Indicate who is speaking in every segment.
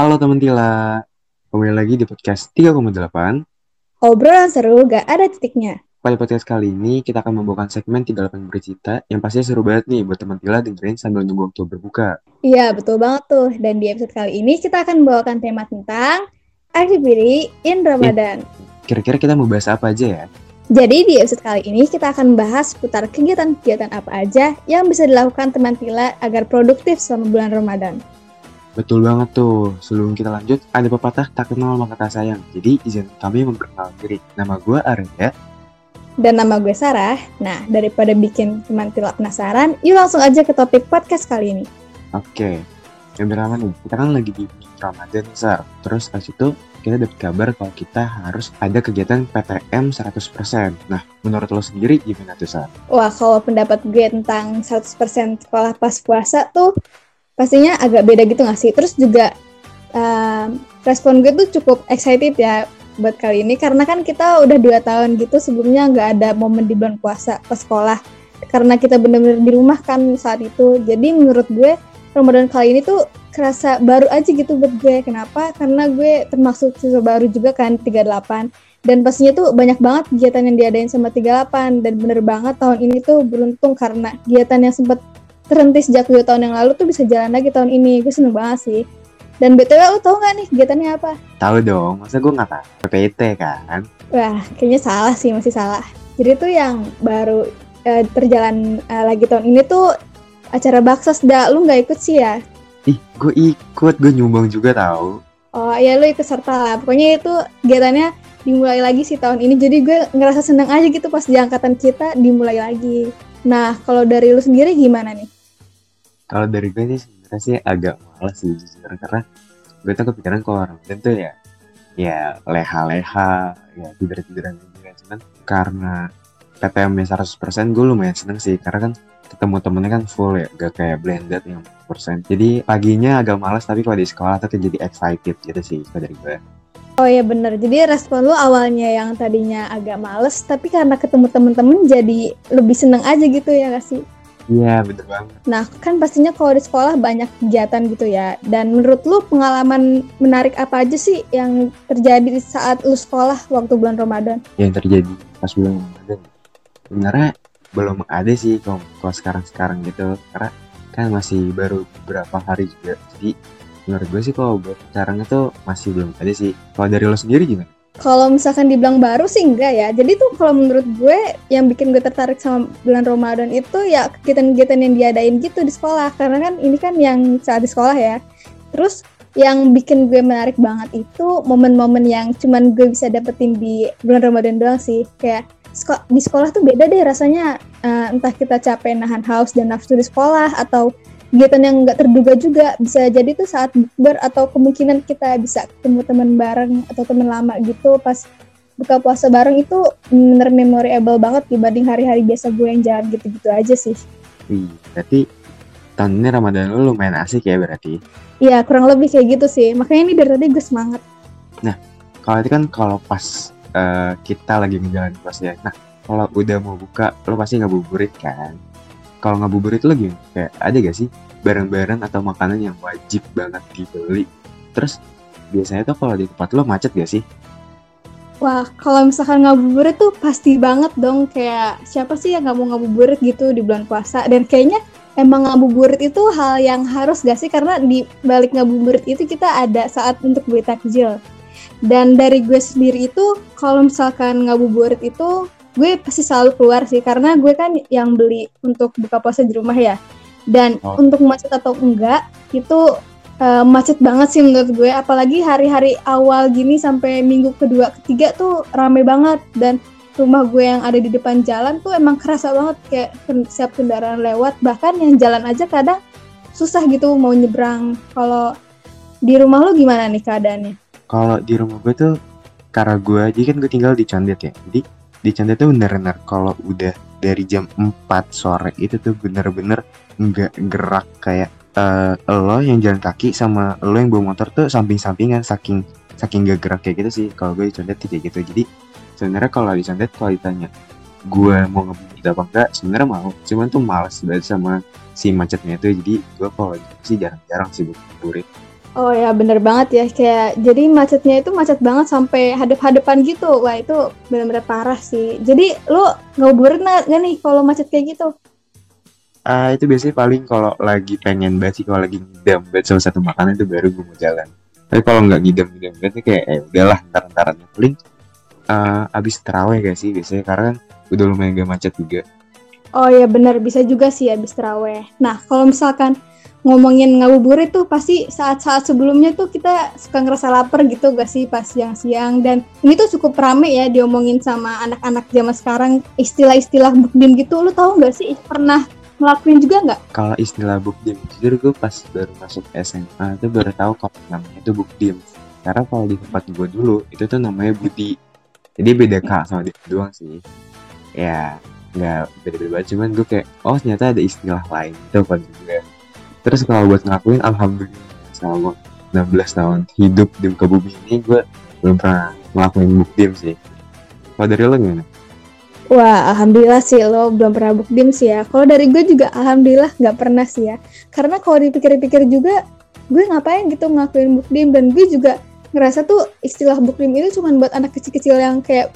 Speaker 1: Halo teman Tila, kembali lagi di podcast 3,8.
Speaker 2: Obrolan seru gak ada titiknya.
Speaker 1: Pada podcast kali ini kita akan membawakan segmen 38 bercerita yang pastinya seru banget nih buat teman Tila dengerin sambil nunggu waktu berbuka.
Speaker 2: Iya, betul banget tuh. Dan di episode kali ini kita akan membawakan tema tentang activity in Ramadan.
Speaker 1: Kira-kira kita mau bahas apa aja ya?
Speaker 2: Jadi di episode kali ini kita akan bahas seputar kegiatan-kegiatan apa aja yang bisa dilakukan teman Tila agar produktif selama bulan Ramadan.
Speaker 1: Betul banget tuh. Sebelum kita lanjut, ada pepatah tak kenal maka tak sayang. Jadi izin kami memperkenalkan diri. Nama gue Arya.
Speaker 2: Dan nama gue Sarah. Nah, daripada bikin teman Tila penasaran, yuk langsung aja ke topik podcast kali ini.
Speaker 1: Oke, yang pertama nih, kita kan lagi di Ramadan Sar. Terus pas itu kita dapat kabar kalau kita harus ada kegiatan PTM 100%. Nah, menurut lo sendiri gimana tuh, Sar?
Speaker 2: Wah, kalau pendapat gue tentang 100% sekolah pas puasa tuh pastinya agak beda gitu gak sih? Terus juga um, respon gue tuh cukup excited ya buat kali ini. Karena kan kita udah dua tahun gitu sebelumnya nggak ada momen di bulan puasa ke sekolah. Karena kita bener-bener di rumah kan saat itu. Jadi menurut gue Ramadan kali ini tuh kerasa baru aja gitu buat gue. Kenapa? Karena gue termasuk siswa baru juga kan 38 dan pastinya tuh banyak banget kegiatan yang diadain sama 38 dan bener banget tahun ini tuh beruntung karena kegiatan yang sempat terhenti sejak dua tahun yang lalu tuh bisa jalan lagi tahun ini gue seneng banget sih dan BTW lu tau gak nih kegiatannya apa?
Speaker 1: Tahu dong, masa gue nggak tahu? PPT kan?
Speaker 2: Wah, kayaknya salah sih, masih salah. Jadi tuh yang baru uh, terjalan uh, lagi tahun ini tuh acara Baksos dah. Lu nggak ikut sih ya?
Speaker 1: Ih, gue ikut, gue nyumbang juga tahu.
Speaker 2: Oh iya, lu ikut serta lah. Pokoknya itu kegiatannya dimulai lagi sih tahun ini. Jadi gue ngerasa seneng aja gitu pas di angkatan kita dimulai lagi. Nah, kalau dari lu sendiri gimana nih?
Speaker 1: Kalau dari gue sih sebenarnya sih agak malas sih jujur. Karena gue tuh kepikiran kalau Ramadan tuh ya ya leha-leha ya tidur-tiduran juga cuman karena PTM nya 100% gue lumayan seneng sih. Karena kan ketemu temennya kan full ya gak kayak blended yang persen. Jadi paginya agak malas tapi kalau di sekolah tuh jadi excited gitu sih dari gue.
Speaker 2: Oh iya bener, jadi respon lu awalnya yang tadinya agak males, tapi karena ketemu temen-temen jadi lebih seneng aja gitu ya gak sih?
Speaker 1: Iya bener banget.
Speaker 2: Nah kan pastinya kalau di sekolah banyak kegiatan gitu ya. Dan menurut lu pengalaman menarik apa aja sih yang terjadi saat lu sekolah waktu bulan Ramadan?
Speaker 1: Yang terjadi pas bulan Ramadan. Sebenarnya belum ada sih kalau, kalau sekarang-sekarang gitu. Karena kan masih baru beberapa hari juga. Jadi menurut gue sih kalau buat sekarang itu masih belum ada sih. Kalau dari lo sendiri gimana?
Speaker 2: Kalau misalkan dibilang baru sih enggak ya. Jadi tuh kalau menurut gue yang bikin gue tertarik sama bulan Ramadan itu ya kegiatan-kegiatan yang diadain gitu di sekolah. Karena kan ini kan yang saat di sekolah ya. Terus yang bikin gue menarik banget itu momen-momen yang cuman gue bisa dapetin di bulan Ramadan doang sih. Kayak di sekolah tuh beda deh rasanya. Uh, entah kita capek nahan haus dan nafsu di sekolah atau kegiatan yang nggak terduga juga bisa jadi tuh saat bukber atau kemungkinan kita bisa ketemu teman bareng atau teman lama gitu pas buka puasa bareng itu bener memorable banget dibanding hari-hari biasa gue yang jalan gitu-gitu aja sih.
Speaker 1: Wih, berarti tahun ini Ramadan lu lumayan asik ya berarti?
Speaker 2: Iya, kurang lebih kayak gitu sih. Makanya ini dari tadi gue semangat.
Speaker 1: Nah, kalau itu kan kalau pas uh, kita lagi menjalani puasa ya. Nah, kalau udah mau buka, lo pasti ngabuburit kan? Kalau ngabuburit lagi kayak ada gak sih barang-barang atau makanan yang wajib banget dibeli? Terus biasanya tuh kalau di tempat lo macet gak sih?
Speaker 2: Wah, kalau misalkan ngabuburit tuh pasti banget dong. Kayak siapa sih yang nggak mau ngabuburit gitu di bulan puasa? Dan kayaknya emang ngabuburit itu hal yang harus gak sih? Karena di balik ngabuburit itu kita ada saat untuk beli takjil. Dan dari gue sendiri itu kalau misalkan ngabuburit itu gue pasti selalu keluar sih karena gue kan yang beli untuk buka puasa di rumah ya. Dan oh. untuk macet atau enggak itu uh, macet banget sih menurut gue. Apalagi hari-hari awal gini sampai minggu kedua ketiga tuh rame banget. Dan rumah gue yang ada di depan jalan tuh emang kerasa banget kayak siap kendaraan lewat. Bahkan yang jalan aja kadang susah gitu mau nyebrang. Kalau di rumah lo gimana nih keadaannya?
Speaker 1: Kalau di rumah gue tuh karena gue jadi kan gue tinggal di Condet ya. Jadi di Canda tuh bener-bener kalau udah dari jam 4 sore itu tuh bener-bener nggak gerak kayak uh, lo yang jalan kaki sama lo yang bawa motor tuh samping-sampingan saking saking gak gerak kayak gitu sih. Kalau gue di Condet kayak gitu. Jadi sebenarnya kalau di Condet kalau ditanya gue mau ngeburit apa enggak? Sebenarnya mau. Cuman tuh males banget sama si macetnya itu. Jadi gue kalau sih jarang-jarang sih buat ngeburit
Speaker 2: Oh ya bener banget ya. Kayak jadi macetnya itu macet banget sampai hadap-hadapan gitu. Wah itu bener-bener parah sih. Jadi lu ngabuburit nggak nih kalau macet kayak gitu?
Speaker 1: Ah itu biasanya paling kalau lagi pengen banget sih kalau lagi ngidam banget sama satu makanan itu baru gue mau jalan. Tapi kalau nggak ngidam ngidam banget kayak eh, udahlah ntar ntaran paling ah, abis terawih gak sih biasanya? Karena kan udah lumayan gak macet juga.
Speaker 2: Oh ya bener. Bisa juga sih habis terawih. Nah kalau misalkan ngomongin ngabuburit tuh pasti saat-saat sebelumnya tuh kita suka ngerasa lapar gitu gak sih pas siang-siang dan ini tuh cukup rame ya diomongin sama anak-anak zaman sekarang istilah-istilah bukdim gitu lu tahu gak sih pernah ngelakuin juga nggak?
Speaker 1: Kalau istilah bukdim jujur gue pas baru masuk SMA itu baru tahu kalau namanya itu bukdim. Karena kalau di tempat gue dulu itu tuh namanya budi. Jadi beda kak sama dia doang sih. Ya nggak beda-beda banget cuman gue kayak oh ternyata ada istilah lain itu kan juga. Terus kalau buat ngelakuin alhamdulillah selama 16 tahun hidup di muka bumi ini gue belum pernah ngelakuin bukdim sih. Kalau dari lo gimana?
Speaker 2: Wah, alhamdulillah sih lo belum pernah bukdim sih ya. Kalau dari gue juga alhamdulillah nggak pernah sih ya. Karena kalau dipikir-pikir juga, gue ngapain gitu ngelakuin bukdim dan gue juga ngerasa tuh istilah bukdim itu cuma buat anak kecil-kecil yang kayak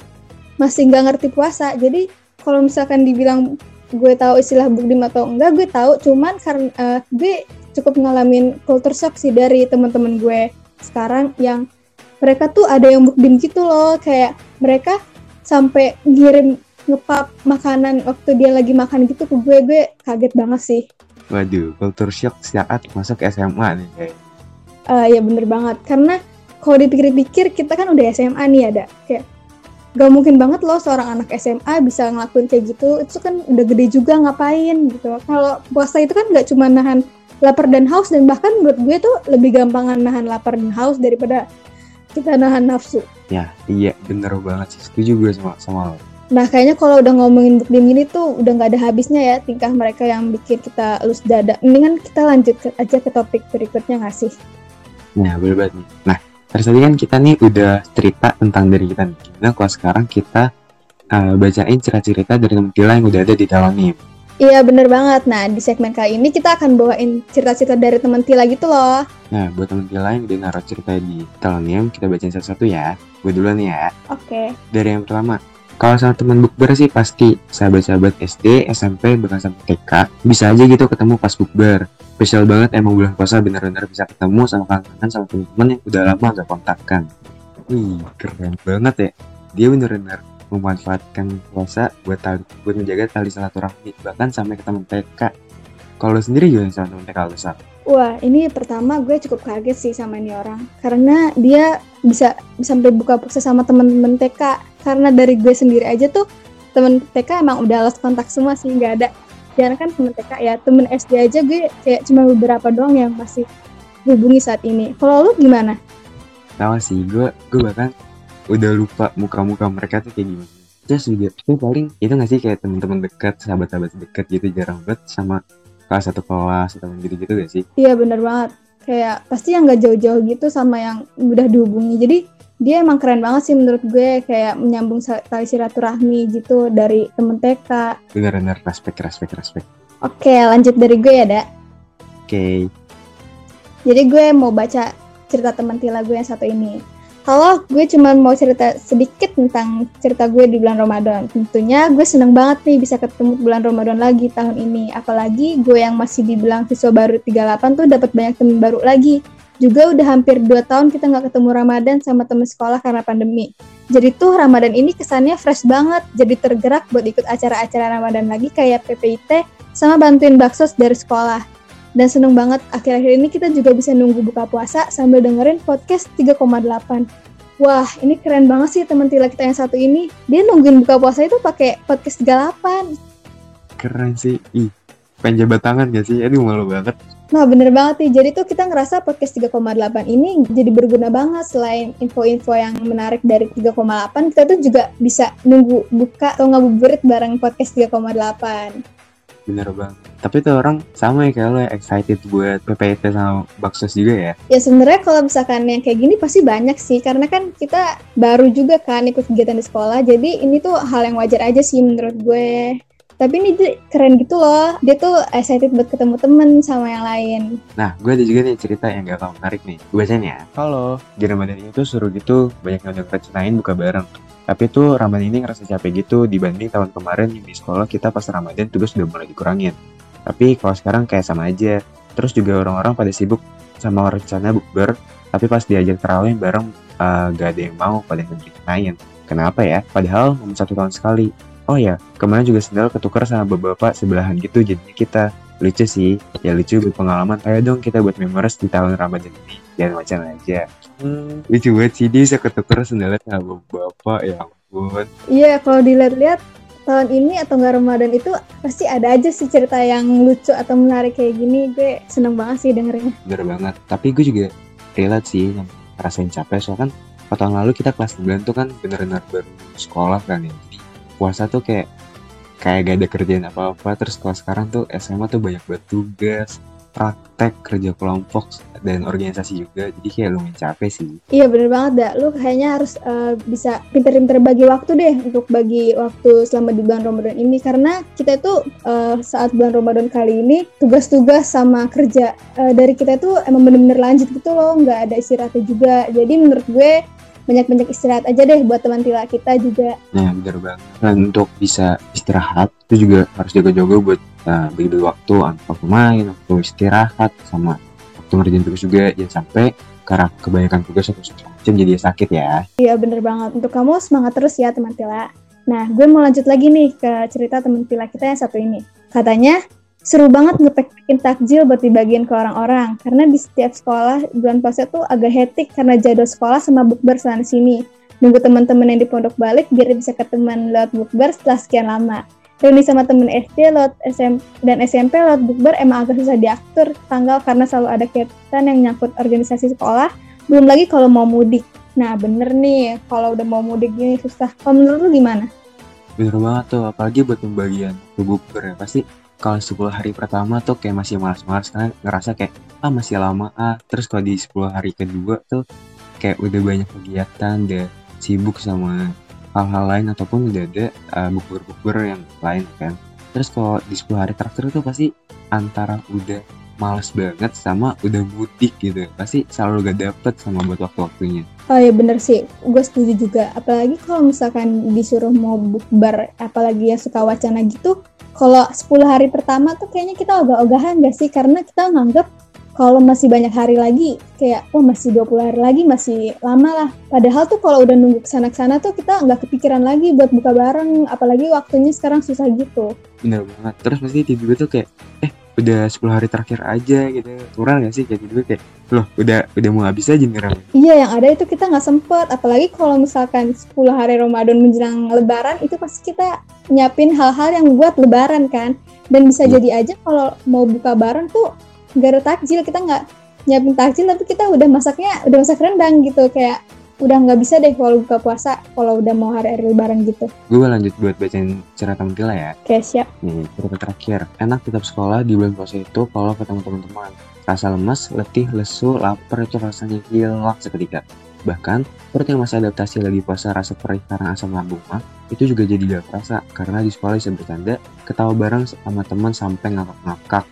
Speaker 2: masih nggak ngerti puasa. Jadi kalau misalkan dibilang gue tahu istilah bukdim atau enggak, gue tahu. Cuman karena eh, gue cukup ngalamin culture shock sih dari teman-teman gue sekarang yang mereka tuh ada yang bukdim gitu loh, kayak mereka sampai ngirim ngepap makanan waktu dia lagi makan gitu ke gue gue kaget banget sih
Speaker 1: Waduh, culture shock saat masuk SMA nih kayak.
Speaker 2: Eh ya bener banget karena kalau dipikir-pikir kita kan udah SMA nih ada kayak gak mungkin banget loh seorang anak SMA bisa ngelakuin kayak gitu itu kan udah gede juga ngapain gitu kalau puasa itu kan nggak cuma nahan lapar dan haus dan bahkan menurut gue tuh lebih gampangan nahan lapar dan haus daripada kita nahan nafsu
Speaker 1: Ya, iya bener banget sih. Setuju gue sama sama lo.
Speaker 2: Nah kayaknya kalau udah ngomongin bukdim gini tuh udah nggak ada habisnya ya tingkah mereka yang bikin kita lus dada. Mendingan kita lanjut aja ke topik berikutnya nggak sih?
Speaker 1: Nah, bener banget nih. Nah, terus tadi kan kita nih udah cerita tentang dari kita nih. Gimana kalau sekarang kita uh, bacain cerita-cerita dari teman kita yang udah ada di dalam nih.
Speaker 2: Iya bener banget. Nah di segmen kali ini kita akan bawain cerita-cerita dari teman Tila gitu loh.
Speaker 1: Nah, buat teman kita yang udah naruh cerita di Telonium, kita bacain satu-satu ya. Gue duluan ya.
Speaker 2: Oke.
Speaker 1: Dari yang pertama, kalau sama teman bukber sih pasti sahabat-sahabat SD, SMP, bahkan sampai TK bisa aja gitu ketemu pas bukber. Spesial banget emang bulan puasa bener-bener bisa ketemu sama kangen sama teman-teman yang udah lama gak kontakkan. Wih, keren banget ya. Dia bener-bener memanfaatkan puasa buat tali, buat menjaga tali silaturahmi bahkan sampai ke teman TK. Kalau sendiri gimana sama teman TK lu?
Speaker 2: Wah ini pertama gue cukup kaget sih sama ini orang karena dia bisa sampai buka puasa sama temen-temen TK karena dari gue sendiri aja tuh temen TK emang udah lost kontak semua sih nggak ada jangan kan temen TK ya temen SD aja gue kayak cuma beberapa doang yang masih hubungi saat ini kalau lu gimana?
Speaker 1: Tahu sih, gue gue bahkan udah lupa muka-muka mereka tuh kayak gimana. Terus juga itu paling itu nggak sih kayak teman-teman dekat, sahabat-sahabat dekat gitu jarang banget sama kelas satu kelas atau gitu-gitu gak sih?
Speaker 2: Iya bener banget. Kayak pasti yang gak jauh-jauh gitu sama yang udah dihubungi. Jadi dia emang keren banget sih menurut gue kayak menyambung tali silaturahmi gitu dari temen TK.
Speaker 1: Bener-bener respect, respect, respect.
Speaker 2: Oke lanjut dari gue ya, Dak.
Speaker 1: Oke,
Speaker 2: Jadi gue mau baca cerita teman Tila gue yang satu ini. Halo, gue cuma mau cerita sedikit tentang cerita gue di bulan Ramadan. Tentunya gue seneng banget nih bisa ketemu bulan Ramadan lagi tahun ini. Apalagi gue yang masih dibilang siswa baru 38 tuh dapat banyak temen baru lagi. Juga udah hampir 2 tahun kita nggak ketemu Ramadan sama temen sekolah karena pandemi. Jadi tuh Ramadan ini kesannya fresh banget. Jadi tergerak buat ikut acara-acara Ramadan lagi kayak PPIT sama bantuin baksos dari sekolah. Dan seneng banget akhir-akhir ini kita juga bisa nunggu buka puasa sambil dengerin podcast 3,8. Wah, ini keren banget sih teman Tila kita yang satu ini. Dia nungguin buka puasa itu pakai podcast 38.
Speaker 1: keren sih. Ih, pengen jabat tangan gak sih? Aduh malu banget.
Speaker 2: Nah, bener banget nih. Jadi tuh kita ngerasa podcast 3,8 ini jadi berguna banget. Selain info-info yang menarik dari 3,8, kita tuh juga bisa nunggu buka atau ngabuburit bareng podcast 3,8.
Speaker 1: Bener banget. Tapi tuh orang sama ya kayak lo ya, excited buat PPT sama baksos juga ya.
Speaker 2: Ya sebenarnya kalau misalkan yang kayak gini pasti banyak sih karena kan kita baru juga kan ikut kegiatan di sekolah jadi ini tuh hal yang wajar aja sih menurut gue. tapi ini dia keren gitu loh dia tuh excited buat ketemu temen sama yang lain
Speaker 1: Nah, gue ada juga nih cerita yang gak kalah menarik nih. Gue bacain ya. Halo, di Ramadan ini tuh suruh gitu banyak yang udah rencanain buka bareng. Tapi tuh Ramadan ini ngerasa capek gitu dibanding tahun kemarin di sekolah kita pas Ramadan tugas udah mulai dikurangin. Tapi kalau sekarang kayak sama aja. Terus juga orang-orang pada sibuk sama rencana bukber, tapi pas diajak terawih bareng uh, gak ada yang mau pada ngerencanain. Kenapa ya? Padahal momen satu tahun sekali. Oh ya, kemarin juga sendal ketukar sama bapak-bapak sebelahan gitu jadinya kita lucu sih. Ya lucu buat pengalaman ayo dong kita buat memories di tahun Ramadan ini. Jangan macam aja. Hmm, lucu banget sih. Dia bisa ketukar sendalnya sama bapak ya ampun.
Speaker 2: Iya kalau dilihat-lihat tahun ini atau nggak Ramadan itu pasti ada aja sih cerita yang lucu atau menarik kayak gini. Gue seneng banget sih dengernya.
Speaker 1: Bener banget. Tapi gue juga relate sih yang rasain capek. Soalnya kan tahun lalu kita kelas 9 tuh kan bener-bener baru sekolah kan ya. Jadi puasa tuh kayak kayak gak ada kerjaan apa-apa. Terus kalau sekarang tuh SMA tuh banyak banget tugas praktek kerja kelompok dan organisasi juga. Jadi kayak lumayan capek sih.
Speaker 2: Iya bener banget dah lu kayaknya harus uh, bisa pinter-pinter bagi waktu deh untuk bagi waktu selama di bulan Ramadan ini. Karena kita itu uh, saat bulan Ramadan kali ini tugas-tugas sama kerja uh, dari kita itu emang bener-bener lanjut gitu loh. Nggak ada istirahatnya juga. Jadi menurut gue banyak-banyak istirahat aja deh buat teman tila kita juga.
Speaker 1: Nah, bener banget. Dan untuk bisa istirahat itu juga harus jaga-jaga buat uh, bagi waktu waktu main, waktu istirahat, sama waktu ngerjain tugas juga. Jangan sampai karena kebanyakan tugas atau macam jadi sakit ya.
Speaker 2: Iya bener banget. Untuk kamu semangat terus ya teman tila. Nah, gue mau lanjut lagi nih ke cerita teman tila kita yang satu ini. Katanya, seru banget ngepek-pekin takjil buat dibagiin ke orang-orang. Karena di setiap sekolah bulan puasa tuh agak hektik karena jadwal sekolah sama bukber sana sini. Nunggu teman-teman yang di pondok balik biar bisa ketemu lewat bukber setelah sekian lama. Reuni sama temen SD lewat SM, dan SMP lewat bukber emang agak susah diatur tanggal karena selalu ada kegiatan yang nyangkut organisasi sekolah. Belum lagi kalau mau mudik. Nah bener nih kalau udah mau mudik gini susah. Kalau menurut lu gimana?
Speaker 1: Bener banget tuh apalagi buat pembagian bukber ya pasti kalau 10 hari pertama tuh kayak masih malas-malas karena ngerasa kayak ah masih lama ah. Terus kalau di 10 hari kedua tuh kayak udah banyak kegiatan udah sibuk sama hal-hal lain ataupun udah ada uh, bukber-bukber yang lain kan. Terus kalau di 10 hari terakhir tuh pasti antara udah males banget sama udah mudik gitu pasti selalu gak dapet sama buat waktu-waktunya
Speaker 2: Oh iya bener sih, gue setuju juga. Apalagi kalau misalkan disuruh mau bukber, apalagi yang suka wacana gitu, kalau 10 hari pertama tuh kayaknya kita ogah-ogahan gak sih? Karena kita nganggap kalau masih banyak hari lagi, kayak oh masih 20 hari lagi, masih lama lah. Padahal tuh kalau udah nunggu ke sana-kesana tuh kita nggak kepikiran lagi buat buka bareng, apalagi waktunya sekarang susah gitu.
Speaker 1: Bener banget. Terus pasti tiba-tiba tuh kayak, eh udah 10 hari terakhir aja gitu kurang gak sih kayak gitu kayak loh udah udah mau habis aja nih
Speaker 2: iya yang ada itu kita nggak sempet apalagi kalau misalkan 10 hari Ramadan menjelang lebaran itu pasti kita nyiapin hal-hal yang buat lebaran kan dan bisa ya. jadi aja kalau mau buka bareng tuh gak ada takjil kita nggak nyiapin takjil tapi kita udah masaknya udah masak rendang gitu kayak udah nggak bisa deh kalau buka puasa kalau udah mau hari-hari lebaran gitu.
Speaker 1: Gue lanjut buat bacain cerita Mutila ya.
Speaker 2: Oke siap.
Speaker 1: Nih cerita terakhir. Enak tetap sekolah di bulan puasa itu kalau ketemu teman-teman. Rasa lemas, letih, lesu, lapar itu rasanya hilang seketika. Bahkan, perut yang masih adaptasi lagi puasa rasa perih karena asam lambung mah, itu juga jadi gak terasa karena di sekolah bisa bercanda, ketawa bareng sama teman sampai ngakak-ngakak.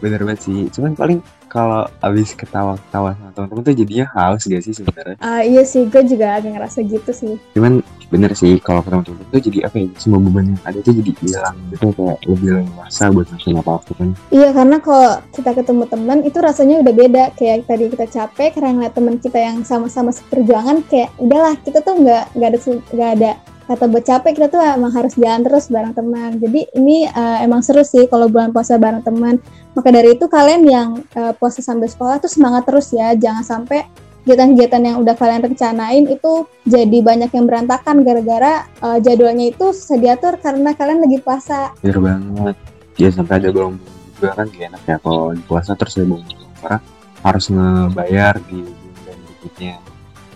Speaker 1: Bener banget sih, cuman paling kalau abis ketawa-ketawa sama teman-teman tuh jadinya haus gak sih sebenarnya?
Speaker 2: Uh, iya sih, gue juga agak ngerasa gitu sih.
Speaker 1: Cuman bener sih kalau ketemu teman tuh jadi apa ya? Semua beban yang ada tuh jadi hilang gitu kayak lebih leluasa buat ngelakuin apa-apa kan?
Speaker 2: Iya karena kalau kita ketemu teman itu rasanya udah beda. Kayak tadi kita capek karena ngeliat teman kita yang sama-sama seperjuangan kayak udahlah kita tuh nggak nggak ada nggak ada kata buat capek kita tuh emang harus jalan terus bareng teman. Jadi ini uh, emang seru sih kalau bulan puasa bareng teman. Maka dari itu kalian yang uh, puasa sambil sekolah tuh semangat terus ya. Jangan sampai kegiatan-kegiatan yang udah kalian rencanain itu jadi banyak yang berantakan gara-gara uh, jadwalnya itu susah diatur karena kalian lagi puasa.
Speaker 1: Bener banget. Ya sampai ada belum juga kan gak enak ya kalau puasa terus ada belum karena harus ngebayar di bulan berikutnya.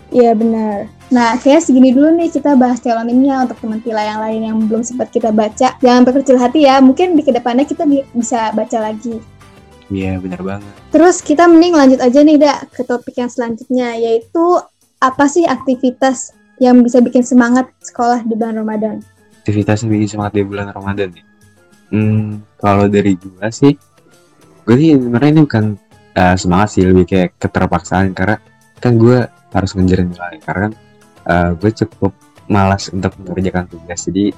Speaker 2: Iya benar. Nah, kayaknya segini dulu nih kita bahas telonemnya untuk teman tila yang lain yang belum sempat kita baca. Jangan berkecil hati ya, mungkin di ke depannya kita bisa baca lagi.
Speaker 1: Iya, benar banget.
Speaker 2: Terus kita mending lanjut aja nih, Dak, ke topik yang selanjutnya, yaitu apa sih aktivitas yang bisa bikin semangat sekolah di bulan Ramadan?
Speaker 1: aktivitas yang bikin semangat di bulan Ramadan nih. Hmm, kalau dari gua sih, gue sih sebenarnya ini bukan uh, semangat sih, lebih kayak keterpaksaan karena kan gue harus ngejarin nilai karena uh, gue cukup malas untuk mengerjakan tugas. Jadi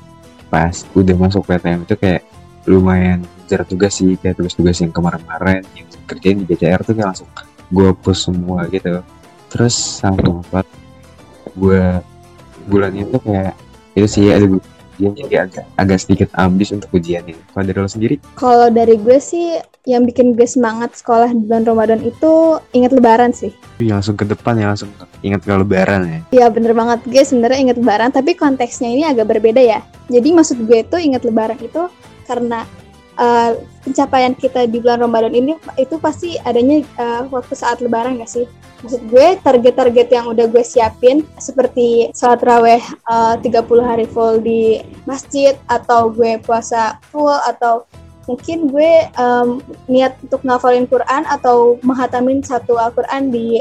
Speaker 1: pas udah masuk PTM itu kayak lumayan ngejar tugas sih kayak tugas-tugas yang kemarin-kemarin yang kerjain di BCR tuh kayak langsung gue push semua gitu. Terus sampai empat gue bulan itu kayak itu sih ada ujian jadi agak agak sedikit ambis untuk ujian ini kalau dari lo sendiri
Speaker 2: Kalau dari gue sih yang bikin gue semangat sekolah di bulan Ramadan itu ingat lebaran sih.
Speaker 1: Ih, langsung ke depan ya langsung ingat ke lebaran ya
Speaker 2: Iya bener banget gue sebenarnya ingat lebaran tapi konteksnya ini agak berbeda ya. Jadi maksud gue itu ingat lebaran itu karena uh, pencapaian kita di bulan Ramadan ini itu pasti adanya uh, waktu saat lebaran gak sih? Maksud gue target-target yang udah gue siapin seperti sholat raweh uh, 30 hari full di masjid atau gue puasa full atau mungkin gue um, niat untuk ngafalin Quran atau menghatamin satu Al-Quran di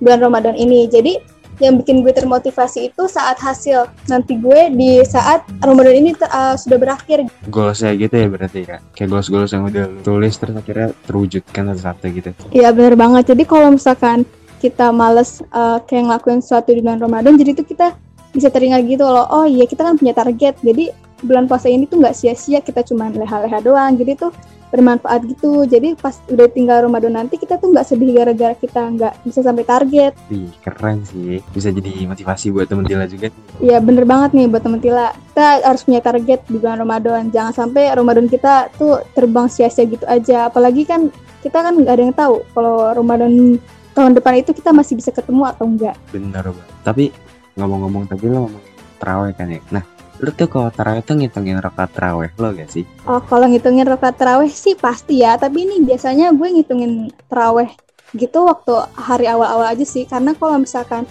Speaker 2: bulan Ramadan ini. Jadi yang bikin gue termotivasi itu saat hasil nanti gue di saat Ramadan ini uh, sudah berakhir.
Speaker 1: goalsnya gitu ya berarti ya kayak goals-goals yang udah lu tulis terus akhirnya terwujudkan satu-satu gitu
Speaker 2: Iya bener banget. Jadi kalau misalkan kita males uh, kayak ngelakuin sesuatu di bulan Ramadan, jadi itu kita bisa teringat gitu loh. Oh iya kita kan punya target. Jadi bulan puasa ini tuh nggak sia-sia kita cuma leha-leha doang. Jadi tuh bermanfaat gitu. Jadi pas udah tinggal Ramadan nanti kita tuh nggak sedih gara-gara kita nggak bisa sampai target.
Speaker 1: Ih, keren sih bisa jadi motivasi buat temen Dila juga
Speaker 2: Iya bener banget nih buat temen Tila. Kita harus punya target di bulan Ramadan. Jangan sampai Ramadan kita tuh terbang sia-sia gitu aja. Apalagi kan kita kan nggak ada yang tahu kalau Ramadan tahun depan itu kita masih bisa ketemu atau enggak.
Speaker 1: bener banget tapi ngomong-ngomong tadi lo ngomongin terawih kan ya nah lu tuh kalau terawih tuh ngitungin rakaat terawih lo gak sih
Speaker 2: Oh kalau ngitungin rakaat terawih sih pasti ya. Tapi ini biasanya gue ngitungin terawih gitu waktu hari awal-awal aja sih. Karena kalau misalkan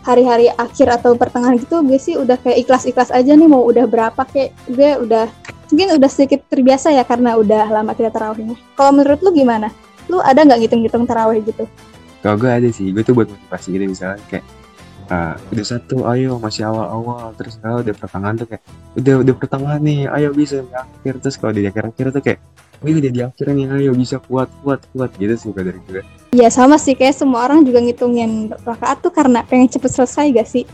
Speaker 2: hari-hari akhir atau pertengahan gitu gue sih udah kayak ikhlas-ikhlas aja nih mau udah berapa kayak gue udah mungkin udah sedikit terbiasa ya karena udah lama kita terawihnya. Kalau menurut lu gimana? Lu ada nggak ngitung-ngitung terawih gitu?
Speaker 1: kalau gue ada sih gue tuh buat motivasi gitu misalnya kayak ah, udah satu ayo masih awal-awal terus kalau udah pertengahan tuh kayak udah udah pertengahan nih ayo bisa di akhir terus kalau di akhir-akhir tuh kayak Wih udah di akhir nih ayo bisa kuat kuat kuat gitu sih dari gue
Speaker 2: Iya sama sih kayak semua orang juga ngitungin rakaat tuh karena pengen cepet selesai gak sih?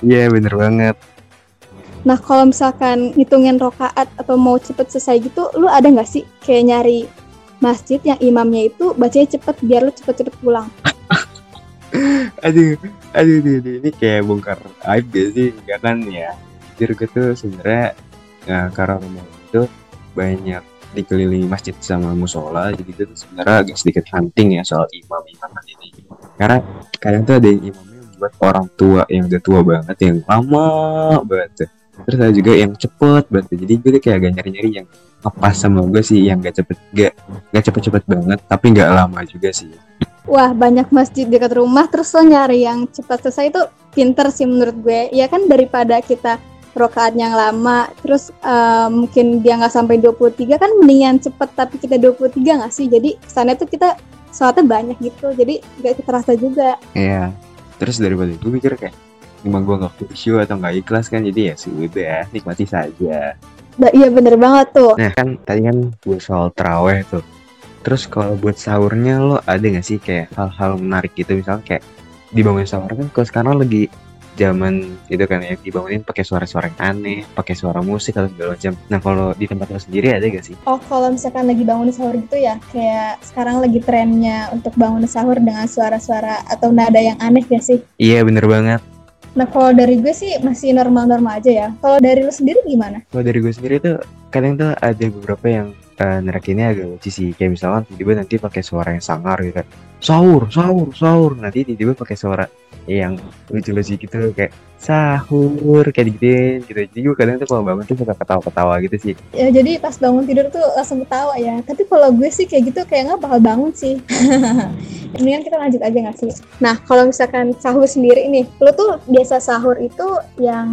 Speaker 1: iya bener banget
Speaker 2: Nah kalau misalkan ngitungin rokaat atau mau cepet selesai gitu, lu ada nggak sih kayak nyari masjid yang imamnya itu bacanya cepet biar lu cepet-cepet pulang?
Speaker 1: Aduh aduh aduh, aduh. ini kayak bongkar aib gak sih? Enggak kan ya jujur gue tuh sebenarnya nah, karena rumah itu banyak dikelilingi masjid sama musola jadi itu sebenarnya agak sedikit hunting ya soal imam imaman ini. Karena kadang tuh ada yang imamnya buat orang tua yang udah tua banget yang lama banget terus ada juga yang cepet banget jadi gue tuh kayak agak nyari-nyari yang ngepas sama gue sih yang gak cepet gak gak cepet-cepet banget tapi gak lama juga sih
Speaker 2: Wah banyak masjid dekat rumah terus lo nyari yang cepat selesai itu pinter sih menurut gue. Ya kan daripada kita rokaat yang lama terus eh, mungkin dia nggak sampai 23 kan mendingan cepet tapi kita 23 nggak sih? Jadi kesannya tuh kita sholatnya banyak gitu jadi gak terasa juga.
Speaker 1: Iya. Terus daripada gue mikir kayak emang gue nggak khusyuk atau nggak ikhlas kan jadi ya sudah nikmati saja.
Speaker 2: Iya bener banget tuh.
Speaker 1: Nah kan tadi kan gue soal teraweh tuh. Terus kalau buat sahurnya lo ada gak sih kayak hal-hal menarik gitu misalnya kayak dibangun sahur kan kalau sekarang lagi zaman itu kan ya dibangunin pakai suara-suara yang aneh, pakai suara musik atau segala macam. Nah kalau di tempat lo sendiri ada gak sih?
Speaker 2: Oh, kalau misalkan lagi bangun sahur gitu ya, kayak sekarang lagi trennya untuk bangun sahur dengan suara-suara atau nada yang aneh gak sih?
Speaker 1: Iya bener banget.
Speaker 2: Nah, kalau dari gue sih masih normal-normal aja ya. Kalau dari lu sendiri gimana?
Speaker 1: Kalau dari gue sendiri tuh kadang tuh ada beberapa yang uh, nerakinnya agak lucu sih kayak misalkan tiba-tiba nanti pakai suara yang sangar gitu kan sahur sahur sahur nanti tiba-tiba pakai suara yang lucu-lucu gitu kayak sahur kayak gitu gitu jadi gue kadang tuh kalau bangun tuh suka ketawa-ketawa gitu sih
Speaker 2: Ya, jadi pas bangun tidur tuh langsung ketawa ya. Tapi kalau gue sih kayak gitu kayak nggak bakal bangun sih. Mendingan kita lanjut aja nggak sih? Nah, kalau misalkan sahur sendiri nih, lu tuh biasa sahur itu yang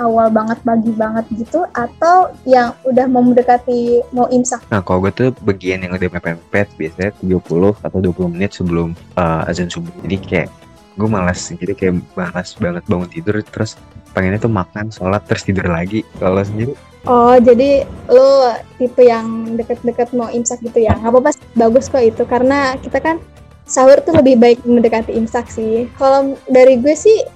Speaker 2: awal banget pagi banget gitu atau yang udah mau mendekati mau imsak
Speaker 1: nah kalau gue tuh bagian yang udah mepet-mepet biasanya 30 atau 20 menit sebelum uh, azan subuh jadi kayak gue malas jadi kayak malas banget bangun tidur terus pengennya tuh makan sholat terus tidur lagi kalau sendiri
Speaker 2: Oh, jadi lo tipe yang deket-deket mau imsak gitu ya? Nggak apa-apa, bagus kok itu. Karena kita kan sahur tuh lebih baik mendekati imsak sih. Kalau dari gue sih,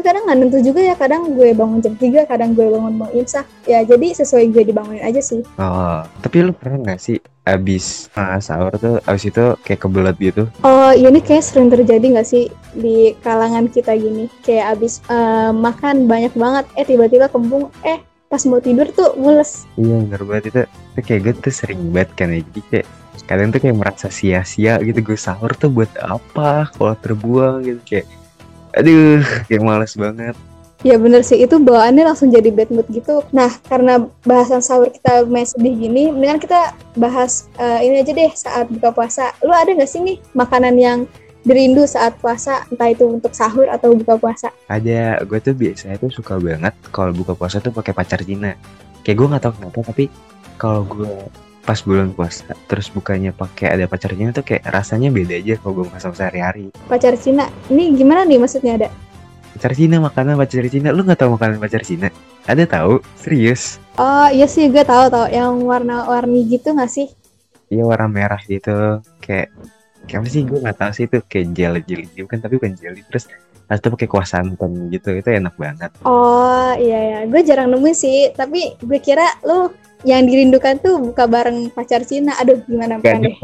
Speaker 2: gue kadang nggak nentu juga ya. Kadang gue bangun jam 3, kadang gue bangun mau imsak. Ya, jadi sesuai gue dibangunin aja sih.
Speaker 1: oh tapi lu pernah nggak sih abis uh, sahur tuh abis itu kayak kebelet gitu
Speaker 2: Oh, ini kayak sering terjadi nggak sih di kalangan kita gini? Kayak abis eh, makan banyak banget, eh tiba-tiba kembung, eh pas mau tidur tuh mules.
Speaker 1: iya bener banget itu, itu kayak gue tuh sering banget kan ya jadi kayak kadang tuh kayak merasa sia-sia gitu gue sahur tuh buat apa kalau terbuang gitu kayak aduh kayak males banget
Speaker 2: Ya bener sih, itu bawaannya langsung jadi bad mood gitu. Nah, karena bahasan sahur kita main sedih gini, mendingan kita bahas eh, ini aja deh saat buka puasa. Lu ada nggak sih nih makanan yang dirindu saat puasa, entah itu untuk sahur atau buka puasa?
Speaker 1: ada gue tuh biasanya tuh suka banget kalau buka puasa tuh pakai pacar Cina kayak gue nggak tahu kenapa tapi kalau gue pas bulan puasa terus bukanya pakai ada pacar Cina tuh kayak rasanya beda aja kalau gue sama sehari-hari.
Speaker 2: Pacar Cina, ini gimana nih maksudnya ada?
Speaker 1: pacar Cina makanan pacar Cina. Lu nggak tahu makanan pacar Cina? Ada tahu? Serius?
Speaker 2: Oh iya sih, gue tahu tahu. Yang warna-warni gitu nggak sih?
Speaker 1: iya warna merah gitu. Kayak kayak apa sih? Gue nggak tahu sih itu kayak jelly jelly gitu kan tapi bukan jelly terus atau pakai kuah santan gitu itu enak banget.
Speaker 2: Oh iya ya, gue jarang nemuin sih. Tapi gue kira lu yang dirindukan tuh buka bareng pacar Cina. Aduh gimana
Speaker 1: enggak
Speaker 2: deh?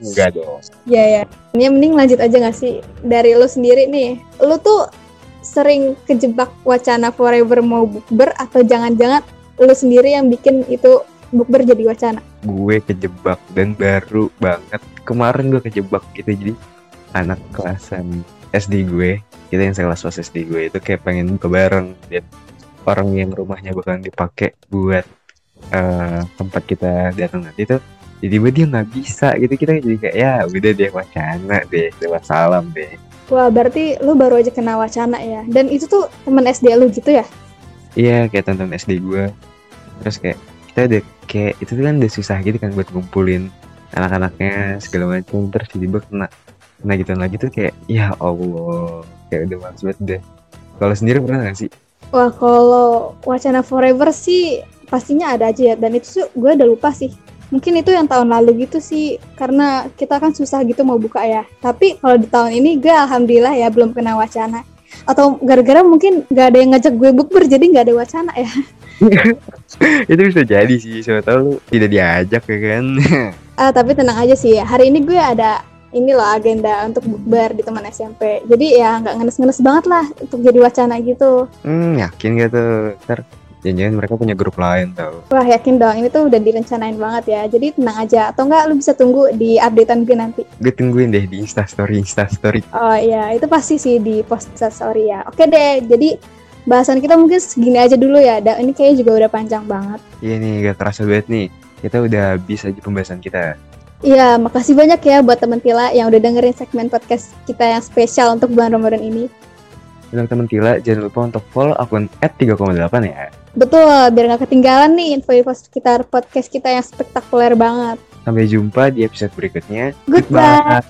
Speaker 1: enggak dong
Speaker 2: Iya ya. Ini mending lanjut aja gak sih dari lu sendiri nih. Lu tuh sering kejebak wacana forever mau bukber atau jangan-jangan lu sendiri yang bikin itu bukber jadi wacana?
Speaker 1: gue kejebak dan baru banget kemarin gue kejebak gitu jadi anak kelasan SD gue kita yang sekelas pas SD gue itu kayak pengen buka bareng dan orang yang rumahnya bakalan dipakai buat eh, tempat kita datang nanti tuh jadi dia nggak bisa gitu. Kita jadi kayak ya udah deh wacana deh dewa salam deh.
Speaker 2: Wah berarti lu baru aja kena wacana ya. Dan itu tuh temen SD lu gitu ya?
Speaker 1: iya kayak tonton SD gue terus kayak kita udah kayak itu tuh kan udah susah gitu kan buat ngumpulin anak-anaknya segala macam terus tiba-tiba kena kena gitu lagi tuh kayak ya Allah kayak udah males banget deh. Kalau sendiri pernah gak sih?
Speaker 2: Wah kalau wacana forever sih pastinya ada aja ya. Dan itu tuh gue udah lupa sih. Mungkin itu yang tahun lalu gitu sih. Karena kita kan susah gitu mau buka ya. Tapi kalau di tahun ini gue alhamdulillah ya belum kena wacana. Atau gara-gara mungkin gak ada yang ngajak gue bukber jadi gak ada wacana ya.
Speaker 1: itu bisa jadi sih siapa tahu lu tidak diajak ya kan
Speaker 2: Ah, tapi tenang aja sih. Hari ini gue ada ini loh agenda untuk bukber di teman SMP. Jadi ya nggak ngenes-ngenes banget lah untuk jadi wacana gitu.
Speaker 1: hmm yakin gak tuh ntar jangan-jangan mereka punya grup lain tau
Speaker 2: Wah yakin dong, ini tuh udah direncanain banget ya. Jadi tenang aja. Atau enggak lu bisa tunggu di updatean gue nanti.
Speaker 1: gue tungguin deh di instastory instastory
Speaker 2: Oh iya, itu pasti sih di post story ya. Oke deh, jadi bahasan kita mungkin segini aja dulu ya. Dan ini kayaknya juga udah panjang banget.
Speaker 1: iya nih gak terasa banget nih kita udah habis aja pembahasan kita
Speaker 2: Iya, makasih banyak ya buat temen Tila yang udah dengerin segmen podcast kita yang spesial untuk bulan Ramadan ini.
Speaker 1: Untuk teman Tila, jangan lupa untuk follow akun @3,8 ya.
Speaker 2: Betul, biar nggak ketinggalan nih info-info sekitar podcast kita yang spektakuler banget.
Speaker 1: Sampai jumpa di episode berikutnya.
Speaker 2: Goodbye.